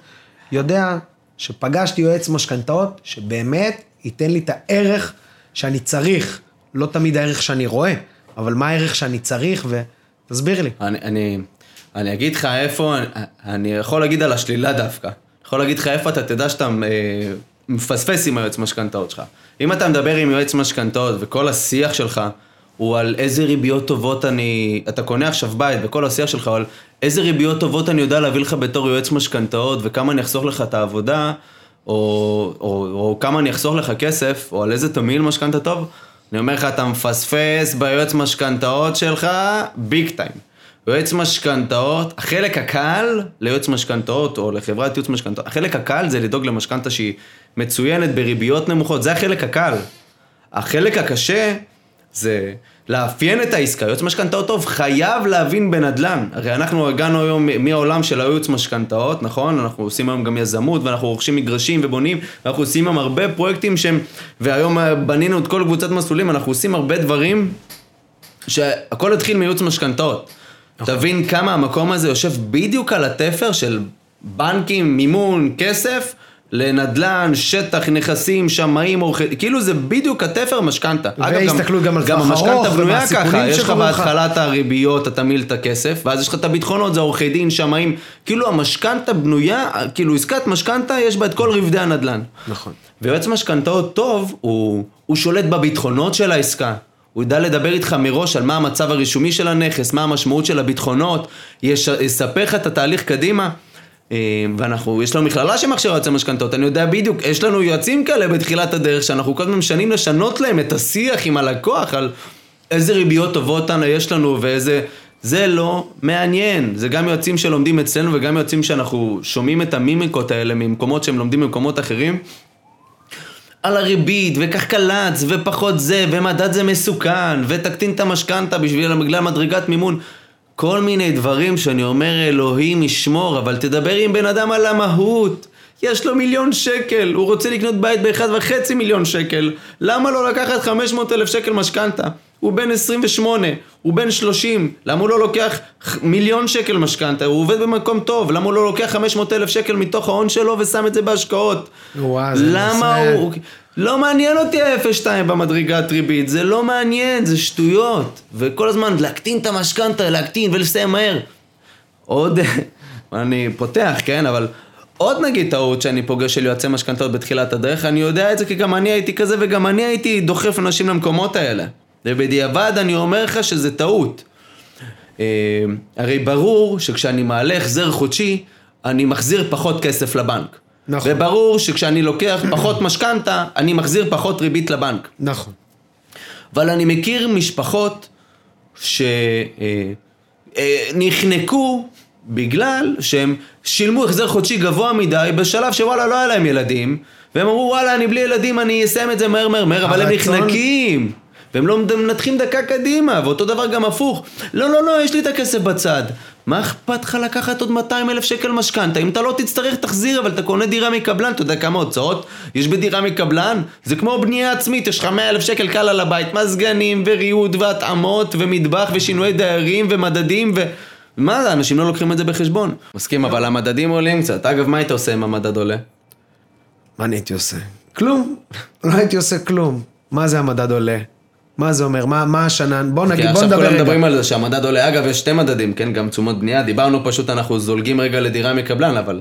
יודע שפגשתי יועץ משכנתאות, שבאמת ייתן לי את הערך שאני צריך, לא תמיד הערך שאני רואה, אבל מה הערך שאני צריך, ותסביר לי. אני, אני, אני אגיד לך איפה, אני, יכול להגיד על השלילה דווקא. יכול להגיד לך איפה אתה תדע שאתה אה, מפספס עם היועץ משכנתאות שלך. אם אתה מדבר עם יועץ משכנתאות וכל השיח שלך הוא על איזה ריביות טובות אני... אתה קונה עכשיו בית וכל השיח שלך הוא על איזה ריביות טובות אני יודע להביא לך בתור יועץ משכנתאות וכמה אני אחסוך לך את העבודה או, או, או כמה אני אחסוך לך כסף או על איזה תמהיל משכנתה טוב אני אומר לך אתה מפספס ביועץ משכנתאות שלך ביג טיים. יועץ משכנתאות, החלק הקל ליועץ משכנתאות או לחברת ייעוץ משכנתאות, החלק הקל זה לדאוג למשכנתה שהיא מצוינת בריביות נמוכות, זה החלק הקל. החלק הקשה זה לאפיין את העסקה. יועץ משכנתאות טוב חייב להבין בנדל"ן. הרי אנחנו הגענו היום מהעולם של הייעוץ משכנתאות, נכון? אנחנו עושים היום גם יזמות ואנחנו רוכשים מגרשים ובונים, ואנחנו עושים היום הרבה פרויקטים שהם... והיום בנינו את כל קבוצת מסלולים, אנחנו עושים הרבה דברים שהכל התחיל מייעוץ משכנתאות. תבין כמה המקום הזה יושב בדיוק על התפר של בנקים, מימון, כסף, לנדל"ן, שטח, נכסים, שמאים, עורכי... כאילו זה בדיוק התפר משכנתה. והסתכלות גם על גם טווח המשכנתה ארוך בנויה ומהסיכונים ככה, יש לך. בהתחלה את הריביות, אתה מיל את הכסף, ואז יש לך את הביטחונות, זה עורכי דין, שמאים. כאילו המשכנתה בנויה, כאילו עסקת משכנתה, יש בה את כל רבדי הנדל"ן. נכון. ויועץ משכנתאות טוב, הוא, הוא שולט בביטחונות של העסקה. הוא ידע לדבר איתך מראש על מה המצב הרישומי של הנכס, מה המשמעות של הביטחונות, יספר לך את התהליך קדימה. אה, ואנחנו, יש לנו מכללה שמכשירה יועצי משכנתאות, אני יודע בדיוק, יש לנו יועצים כאלה בתחילת הדרך, שאנחנו כל הזמן משנים לשנות להם את השיח עם הלקוח על איזה ריביות טובות יש לנו ואיזה... זה לא מעניין, זה גם יועצים שלומדים אצלנו וגם יועצים שאנחנו שומעים את המימיקות האלה ממקומות שהם לומדים במקומות אחרים. על הריבית, וכך קלץ, ופחות זה, ומדד זה מסוכן, ותקטין את המשכנתה בשביל, בגלל מדרגת מימון. כל מיני דברים שאני אומר, אלוהים ישמור, אבל תדבר עם בן אדם על המהות. יש לו מיליון שקל, הוא רוצה לקנות בית באחד וחצי מיליון שקל. למה לא לקחת 500 אלף שקל משכנתה? הוא בן 28, הוא בן 30, למה הוא לא לוקח מיליון שקל משכנתה? הוא עובד במקום טוב, למה הוא לא לוקח 500 אלף שקל מתוך ההון שלו ושם את זה בהשקעות? וואו, זה למה נושא- הוא... לא מעניין אותי ה-0.2 במדרגת ריבית, זה לא מעניין, זה שטויות. וכל הזמן להקטין את המשכנתה, להקטין ולסיים מהר. עוד, *laughs* אני פותח, כן, אבל עוד נגיד טעות שאני פוגש של יועצי משכנתאות בתחילת הדרך, אני יודע את זה כי גם אני הייתי כזה וגם אני הייתי דוחף אנשים למקומות האלה. ובדיעבד אני אומר לך שזה טעות. אה, הרי ברור שכשאני מעלה החזר חודשי, אני מחזיר פחות כסף לבנק. נכון. וברור שכשאני לוקח פחות משכנתה, אני מחזיר פחות ריבית לבנק. נכון. אבל אני מכיר משפחות שנחנקו בגלל שהם שילמו החזר חודשי גבוה מדי בשלב שוואלה לא היה להם ילדים והם אמרו וואלה אני בלי ילדים אני אסיים את זה מהר מהר מהר אבל הם נחנקים והם לא מנתחים דקה קדימה ואותו דבר גם הפוך לא לא לא יש לי את הכסף בצד מה אכפת לך לקחת עוד 200 אלף שקל משכנתה? אם אתה לא תצטרך תחזיר אבל אתה קונה דירה מקבלן אתה יודע כמה הוצאות יש בדירה מקבלן? זה כמו בנייה עצמית יש לך 100 אלף שקל קל על הבית מזגנים וריהוט והתאמות ומטבח ושינויי דיירים ומדדים ו... מה זה, אנשים לא לוקחים את זה בחשבון. מסכים, אבל המדדים עולים קצת. אגב, מה היית עושה אם המדד עולה? מה אני הייתי עושה? כלום. לא הייתי עושה כלום. מה זה המדד עולה? מה זה אומר? מה, מה השנה? בוא כי נגיד, בוא עכשיו נדבר כולם רגע. מדברים על זה שהמדד עולה. אגב, יש שתי מדדים, כן? גם תשומות בנייה. דיברנו פשוט, אנחנו זולגים רגע לדירה מקבלן, אבל...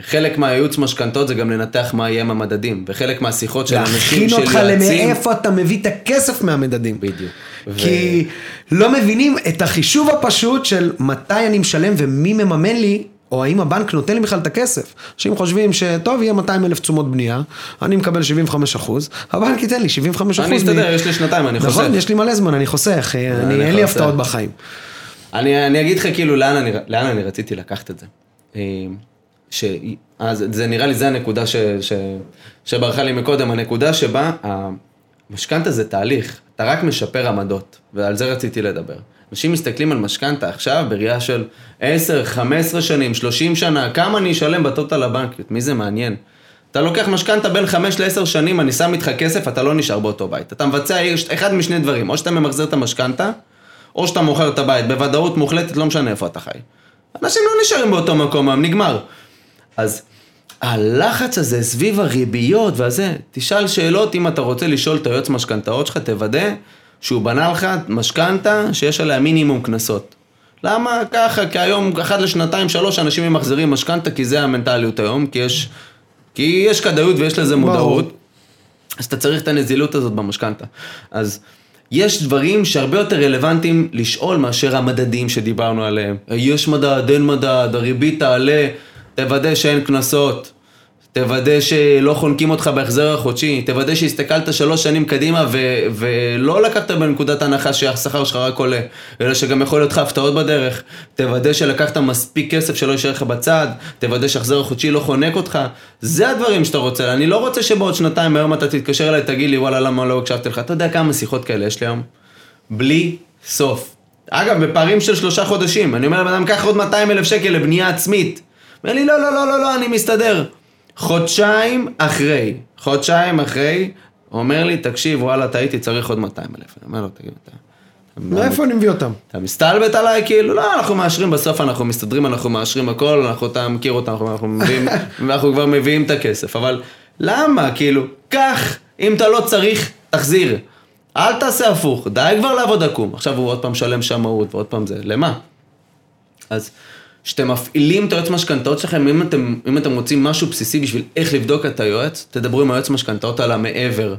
חלק מהייעוץ משכנתות זה גם לנתח מה יהיה עם המדדים. וחלק מהשיחות של אנשים להכין של אותך יועצים... למאיפה אתה מביא את הכסף מהמדדים. בדיוק. כי לא מבינים את החישוב הפשוט של מתי אני משלם ומי מממן לי, או האם הבנק נותן לי בכלל את הכסף. אנשים חושבים שטוב, יהיה 200 אלף תשומות בנייה, אני מקבל 75 אחוז, הבנק ייתן לי 75 אחוז. אני אסתדר, יש לי שנתיים, אני חוסך. נכון, יש לי מלא זמן, אני חוסך, אני, אני אין לי חוסך. הפתעות בחיים. אני, אני אגיד לך כאילו לאן אני, לאן אני רציתי לקחת את זה. אה, ש... אז זה נראה לי, זה הנקודה ש, ש, שברחה לי מקודם, הנקודה שבה המשכנתה זה תהליך, אתה רק משפר עמדות, ועל זה רציתי לדבר. אנשים מסתכלים על משכנתה עכשיו בראייה של 10, 15 שנים, 30 שנה, כמה אני אשלם בטוטל לבנק, את מי זה מעניין? אתה לוקח משכנתה בין 5 ל-10 שנים, אני שם איתך כסף, אתה לא נשאר באותו בית. אתה מבצע אחד משני דברים, או שאתה ממחזר את המשכנתה, או שאתה מוכר את הבית, בוודאות מוחלטת, לא משנה איפה אתה חי. אנשים לא נשארים באותו מקום, הם נגמר. אז הלחץ הזה סביב הריביות והזה, תשאל שאלות אם אתה רוצה לשאול את היועץ משכנתאות שלך, תוודא שהוא בנה לך משכנתה שיש עליה מינימום קנסות. למה ככה? כי היום אחת לשנתיים, שלוש אנשים ממחזרים משכנתה, כי זה המנטליות היום, כי יש, כי יש כדאיות ויש לזה. מודעות. אז אתה צריך את הנזילות הזאת במשכנתה. אז יש דברים שהרבה יותר רלוונטיים לשאול מאשר המדדים שדיברנו עליהם. יש מדד, אין מדד, הריבית תעלה, תוודא שאין קנסות, תוודא שלא חונקים אותך בהחזר החודשי, תוודא שהסתכלת שלוש שנים קדימה ו- ולא לקחת בנקודת הנחה שהשכר שלך רק עולה, אלא שגם יכול להיות לך הפתעות בדרך, תוודא שלקחת מספיק כסף שלא יישאר לך בצד, תוודא שהחזר החודשי לא חונק אותך, זה הדברים שאתה רוצה, אני לא רוצה שבעוד שנתיים מהיום אתה תתקשר אליי, תגיד לי וואלה למה לא הקשבתי לך, אתה יודע כמה שיחות כאלה יש לי היום? בלי סוף. אגב, בפערים של שלושה חודשים, אני אומר לבן אדם, קח עוד 200 אלף שקל לבנייה עצמית. אומר לי, לא, לא, לא, לא, לא, אני מסתדר. חודשיים אחרי, חודשיים אחרי, אומר לי, תקשיב, וואלה, טעיתי, צריך עוד 200 אלף. אני אומר לו, תגיד, אתה... אתה- מאיפה אני מביא אותם? אתה מסתלבט עליי, כאילו, לא, אנחנו מאשרים, בסוף אנחנו מסתדרים, אנחנו מאשרים הכל, אנחנו, אתה מכיר אותנו, אנחנו, מביאים, *laughs* אנחנו כבר מביאים את הכסף, אבל למה, כאילו, קח, אם אתה לא צריך, תחזיר. אל תעשה הפוך, די כבר לעבוד עקום. עכשיו הוא עוד פעם משלם שמאות ועוד פעם זה, למה? אז כשאתם מפעילים את היועץ משכנתאות שלכם, אם אתם, אם אתם רוצים משהו בסיסי בשביל איך לבדוק את היועץ, תדברו עם היועץ משכנתאות על המעבר,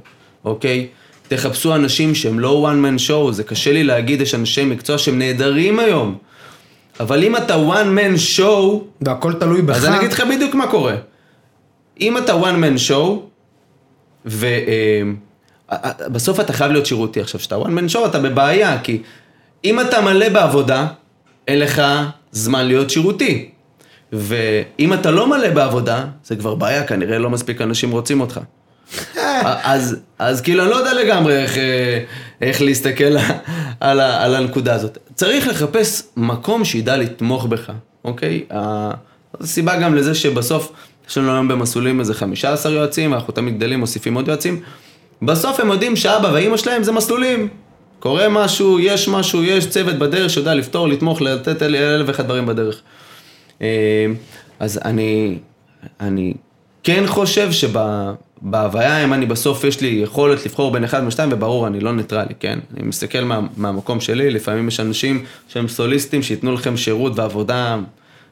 אוקיי? תחפשו אנשים שהם לא one man show, זה קשה לי להגיד, יש אנשי מקצוע שהם נהדרים היום. אבל אם אתה one man show, והכל תלוי בך. אז אני אגיד לך בדיוק מה קורה. אם אתה one man show, ובסוף אתה חייב להיות שירותי. עכשיו, כשאתה one man show אתה בבעיה, כי אם אתה מלא בעבודה, אין לך זמן להיות שירותי. ואם אתה לא מלא בעבודה, זה כבר בעיה, כנראה לא מספיק אנשים רוצים אותך. *laughs* אז, אז כאילו אני לא יודע לגמרי איך, אה, איך להסתכל על, ה- על הנקודה הזאת. צריך לחפש מקום שידע לתמוך בך, אוקיי? ה- זו סיבה גם לזה שבסוף יש לנו היום במסלולים איזה 15 יועצים, אנחנו תמיד גדלים, מוסיפים עוד יועצים. בסוף הם יודעים שאבא ואימא שלהם זה מסלולים. קורה משהו, יש משהו, יש צוות בדרך שיודע לפתור, לתמוך, לתת אל- אלף ואחד דברים בדרך. אה, אז אני, אני כן חושב שבהוויה, אם אני בסוף יש לי יכולת לבחור בין אחד משתיים, וברור, אני לא ניטרלי, כן? אני מסתכל מה, מהמקום שלי, לפעמים יש אנשים שהם סוליסטים, שייתנו לכם שירות ועבודה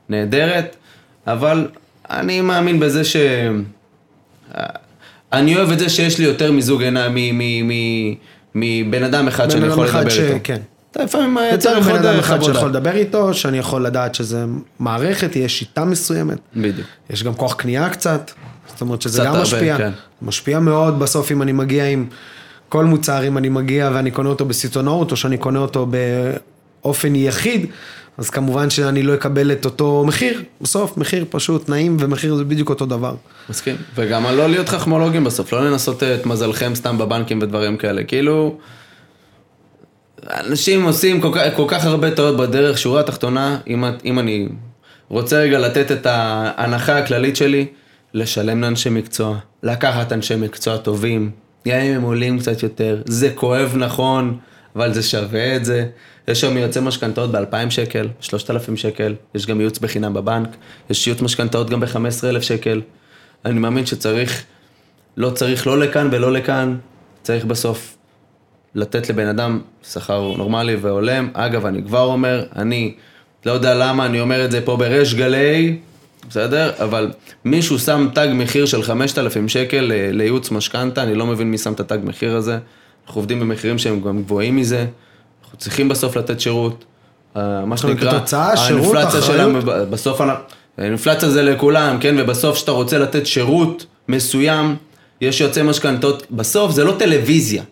נהדרת, אבל אני מאמין בזה ש... אני אוהב את זה שיש לי יותר מזוג עיניים, מ- מ- מ- מבן אדם אחד שאני יכול לדבר ש- איתו. כן. אתה לפעמים יותר צריך בן אדם אחד עבודה. שיכול לדבר איתו, שאני יכול לדעת שזה מערכת, יש שיטה מסוימת. בדיוק. יש גם כוח קנייה קצת, זאת אומרת שזה גם הרבה, משפיע. כן. משפיע מאוד בסוף אם אני מגיע עם כל מוצר, אם אני מגיע ואני קונה אותו בסיטונאות, או שאני קונה אותו באופן יחיד, אז כמובן שאני לא אקבל את אותו מחיר. בסוף, מחיר פשוט, נעים, ומחיר זה בדיוק אותו דבר. מסכים. וגם לא להיות חכמולוגים בסוף, לא לנסות את מזלכם סתם בבנקים ודברים כאלה. כאילו, אנשים עושים כל כך, כל כך הרבה טעות בדרך, שורה התחתונה, אם, אם אני רוצה רגע לתת את ההנחה הכללית שלי, לשלם לאנשי מקצוע, לקחת אנשי מקצוע טובים, גם אם הם עולים קצת יותר, זה כואב נכון, אבל זה שווה את זה. יש היום יועצי משכנתאות ב-2,000 שקל, 3,000 שקל, יש גם ייעוץ בחינם בבנק, יש ייעוץ משכנתאות גם ב-15,000 שקל. אני מאמין שצריך, לא צריך לא לכאן ולא לכאן, צריך בסוף לתת לבן אדם שכר נורמלי והולם. אגב, אני כבר אומר, אני לא יודע למה אני אומר את זה פה בריש גלי, בסדר? אבל מישהו שם תג מחיר של 5,000 שקל לייעוץ משכנתה, אני לא מבין מי שם את התג מחיר הזה. אנחנו עובדים במחירים שהם גם גבוהים מזה. אנחנו צריכים בסוף לתת שירות. אה, מה שנקרא, תוצאה, שירות, האינפלציה. שלנו, בסוף, האינפלציה זה לכולם, כן? ובסוף כשאתה רוצה לתת שירות מסוים, יש יוצאי משכנתות, בסוף זה לא טלוויזיה,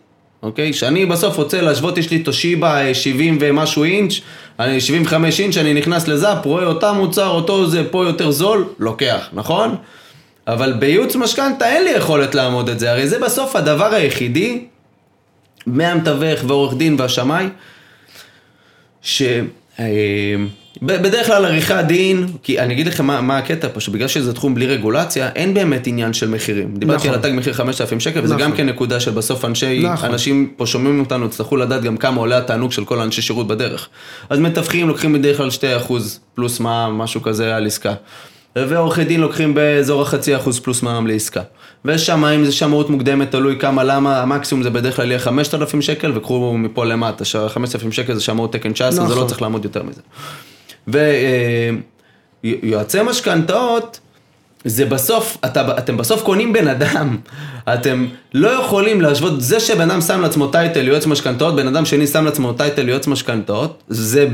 אוקיי? שאני בסוף רוצה להשוות, יש לי תושיבה 70 ומשהו אינץ', אני 75 אינץ', אני נכנס לזאפ, רואה אותה מוצר, אותו זה פה יותר זול, לוקח, נכון? אבל בייעוץ משכנתה אין לי יכולת לעמוד את זה, הרי זה בסוף הדבר היחידי מהמתווך ועורך דין והשמאי, שבדרך כלל עריכת דין, כי אני אגיד לכם מה, מה הקטע פה, שבגלל שזה תחום בלי רגולציה, אין באמת עניין של מחירים. דיברתי נכון. על התג מחיר 5,000 שקל, וזה נכון. גם כן נקודה של בסוף אנשי, נכון. אנשים פה שומעים אותנו, יצטרכו לדעת גם כמה עולה התענוג של כל האנשי שירות בדרך. אז מתווכים לוקחים בדרך כלל 2% פלוס מע"מ, משהו כזה על עסקה. ועורכי דין לוקחים באזור החצי אחוז פלוס מע"מ לעסקה. ושמאים זה שמאות מוקדמת, תלוי כמה, למה, המקסימום זה בדרך כלל יהיה 5,000 שקל, וקחו מפה למטה, ש-5,000 שקל זה שמאות תקן 19, זה לא נכון. צריך לעמוד יותר מזה. ויועצי משכנתאות, זה בסוף, אתה, אתם בסוף קונים בן אדם, אתם לא יכולים להשוות, זה שבן אדם שם לעצמו טייטל יועץ משכנתאות, בן אדם שני שם לעצמו טייטל יועץ משכנתאות, זה,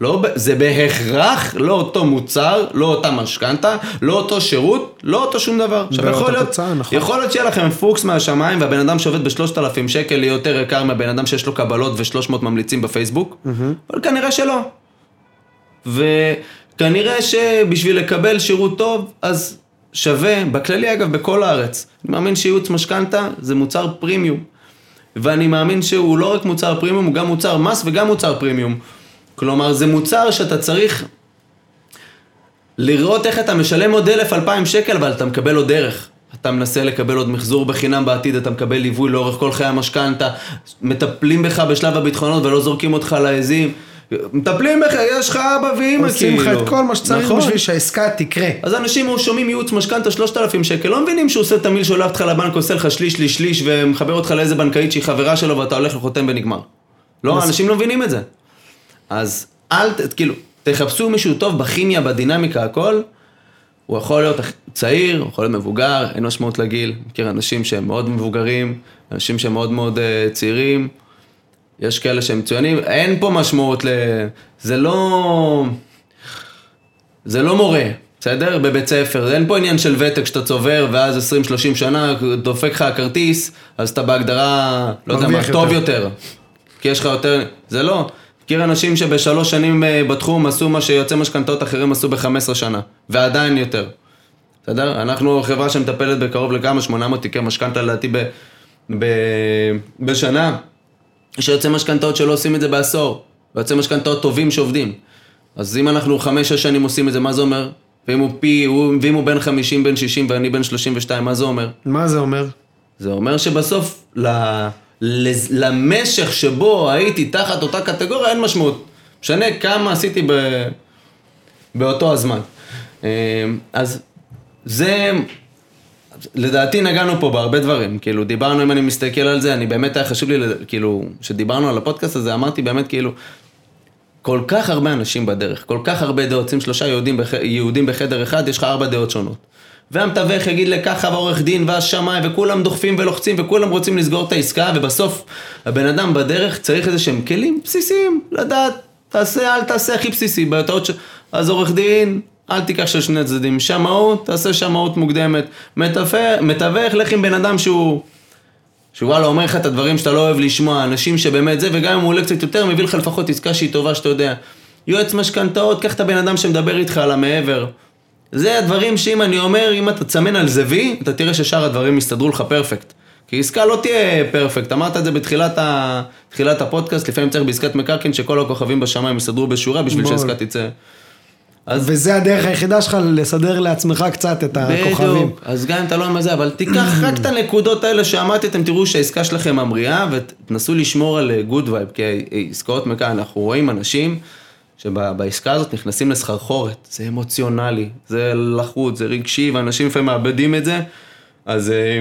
לא, זה בהכרח לא אותו מוצר, לא אותה משכנתה, לא אותו שירות, לא אותו שום דבר. עכשיו באותה יכול להיות, תוצאה, נכון. יכול להיות שיהיה לכם פוקס מהשמיים והבן אדם שעובד בשלושת אלפים שקל יהיה יותר יקר מהבן אדם שיש לו קבלות ושלוש מאות ממליצים בפייסבוק, אבל כנראה שלא. וכנראה שבשביל לקבל שירות טוב, אז שווה, בכללי אגב, בכל הארץ. אני מאמין שייעוץ משכנתה זה מוצר פרימיום. ואני מאמין שהוא לא רק מוצר פרימיום, הוא גם מוצר מס וגם מוצר פרימיום. כלומר, זה מוצר שאתה צריך לראות איך אתה משלם עוד אלף, אלפיים שקל, אבל אתה מקבל עוד דרך. אתה מנסה לקבל עוד מחזור בחינם בעתיד, אתה מקבל ליווי לאורך כל חיי המשכנתה, מטפלים בך בשלב הביטחונות ולא זורקים אותך לעזים. מטפלים בך, יש לך אבא עושים כאילו. לך את כל מה שצריך נכון. בשביל שהעסקה תקרה. אז אנשים שומעים ייעוץ משכנתה 3,000 שקל, לא מבינים שהוא עושה תמיל שולח אותך לבנק, עושה לך שליש, שליש, שליש, ומחבר אותך לאיזה בנקאית שהיא חברה שלו ואתה הולך לחותם ונגמר. לא, אנשים לא מבינים את זה. אז אל, כאילו, תחפשו מישהו טוב בכימיה, בדינמיקה, הכל. הוא יכול להיות צעיר, הוא יכול להיות מבוגר, אין משמעות לגיל. מכיר אנשים שהם מאוד מבוגרים, אנשים שהם מאוד מאוד uh, צעירים. יש כאלה שהם מצוינים, אין פה משמעות ל... זה לא... זה לא מורה, בסדר? בבית ספר, אין פה עניין של ותק שאתה צובר ואז 20-30 שנה דופק לך הכרטיס, אז אתה בהגדרה, לא יודע מה, מרוויח טוב יותר. יותר. כי יש לך יותר, זה לא. מכיר אנשים שבשלוש שנים אה, בתחום עשו מה שיוצאי משכנתאות אחרים עשו ב-15 שנה, ועדיין יותר. בסדר? אנחנו חברה שמטפלת בקרוב לכמה, 800 תיקי משכנתה לדעתי ב, ב, בשנה. יש יוצאי משכנתאות שלא עושים את זה בעשור, ויוצאי משכנתאות טובים שעובדים. אז אם אנחנו חמש-שש שנים עושים את זה, מה זה אומר? ואם הוא פי, הוא, ואם הוא בן 50, בן 60 ואני בן 32, מה זה אומר? מה זה אומר? זה אומר שבסוף ל, לז- למשך שבו הייתי תחת אותה קטגוריה אין משמעות. משנה כמה עשיתי ב, באותו הזמן. אה, אז זה, לדעתי נגענו פה בהרבה דברים. כאילו, דיברנו, אם אני מסתכל על זה, אני באמת היה חשוב לי, כאילו, כשדיברנו על הפודקאסט הזה, אמרתי באמת כאילו, כל כך הרבה אנשים בדרך, כל כך הרבה דעות, שים שלושה יהודים, בח... יהודים בחדר אחד, יש לך ארבע דעות שונות. והמתווך יגיד לככה והעורך דין והשמאי וכולם דוחפים ולוחצים וכולם רוצים לסגור את העסקה ובסוף הבן אדם בדרך צריך איזה שהם כלים בסיסיים לדעת תעשה אל תעשה הכי בסיסי בטעות ש... אז עורך דין אל תיקח של שני צדדים שמאות תעשה שמאות מוקדמת מתווך, לך עם בן אדם שהוא שוואלה אומר לך את הדברים שאתה לא אוהב לשמוע, אנשים שבאמת זה, וגם אם הוא עולה קצת יותר, מביא לך לפחות עסקה שהיא טובה שאתה יודע. יועץ משכנתאות, קח את הבן אדם שמדבר איתך על המעבר. זה הדברים שאם אני אומר, אם אתה תסמן על זה וי, אתה תראה ששאר הדברים יסתדרו לך perfect. כי עסקה לא תהיה perfect, אמרת את זה בתחילת ה... תחילת הפודקאסט, לפעמים צריך בעסקת מקרקעין שכל הכוכבים בשמיים יסתדרו בשורה בשביל. שהעסקה תצא. אז וזה הדרך היחידה שלך לסדר לעצמך קצת את הכוכבים. בדיוק, אז גם אם אתה לא עם זה, אבל תיקח *clears throat* רק את הנקודות האלה שאמרתי, אתם תראו שהעסקה שלכם ממריאה, ותנסו לשמור על good vibe, כי עסקאות מקרקעין, אנחנו רואים אנשים שבעסקה הזאת נכנסים לסחרחורת, זה אמוציונלי, זה לחוץ, זה רגשי, ואנשים לפעמים מאבדים את זה, אז אה,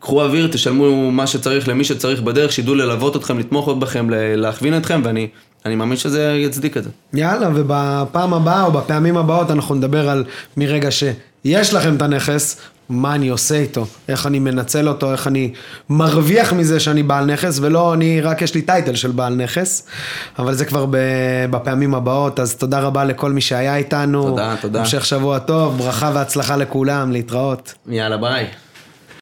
קחו אוויר, תשלמו מה שצריך למי שצריך בדרך, שידעו ללוות אתכם, לתמוך בכם, להכווין אתכם, ואני אני מאמין שזה יצדיק את זה. יאללה, ובפעם הבאה או בפעמים הבאות אנחנו נדבר על מרגע שיש לכם את הנכס, מה אני עושה איתו, איך אני מנצל אותו, איך אני מרוויח מזה שאני בעל נכס, ולא אני, רק יש לי טייטל של בעל נכס, אבל זה כבר בפעמים הבאות, אז תודה רבה לכל מי שהיה איתנו. תודה, תודה. המשך שבוע טוב, ברכה והצלחה לכולם, להתראות. יאללה, ביי.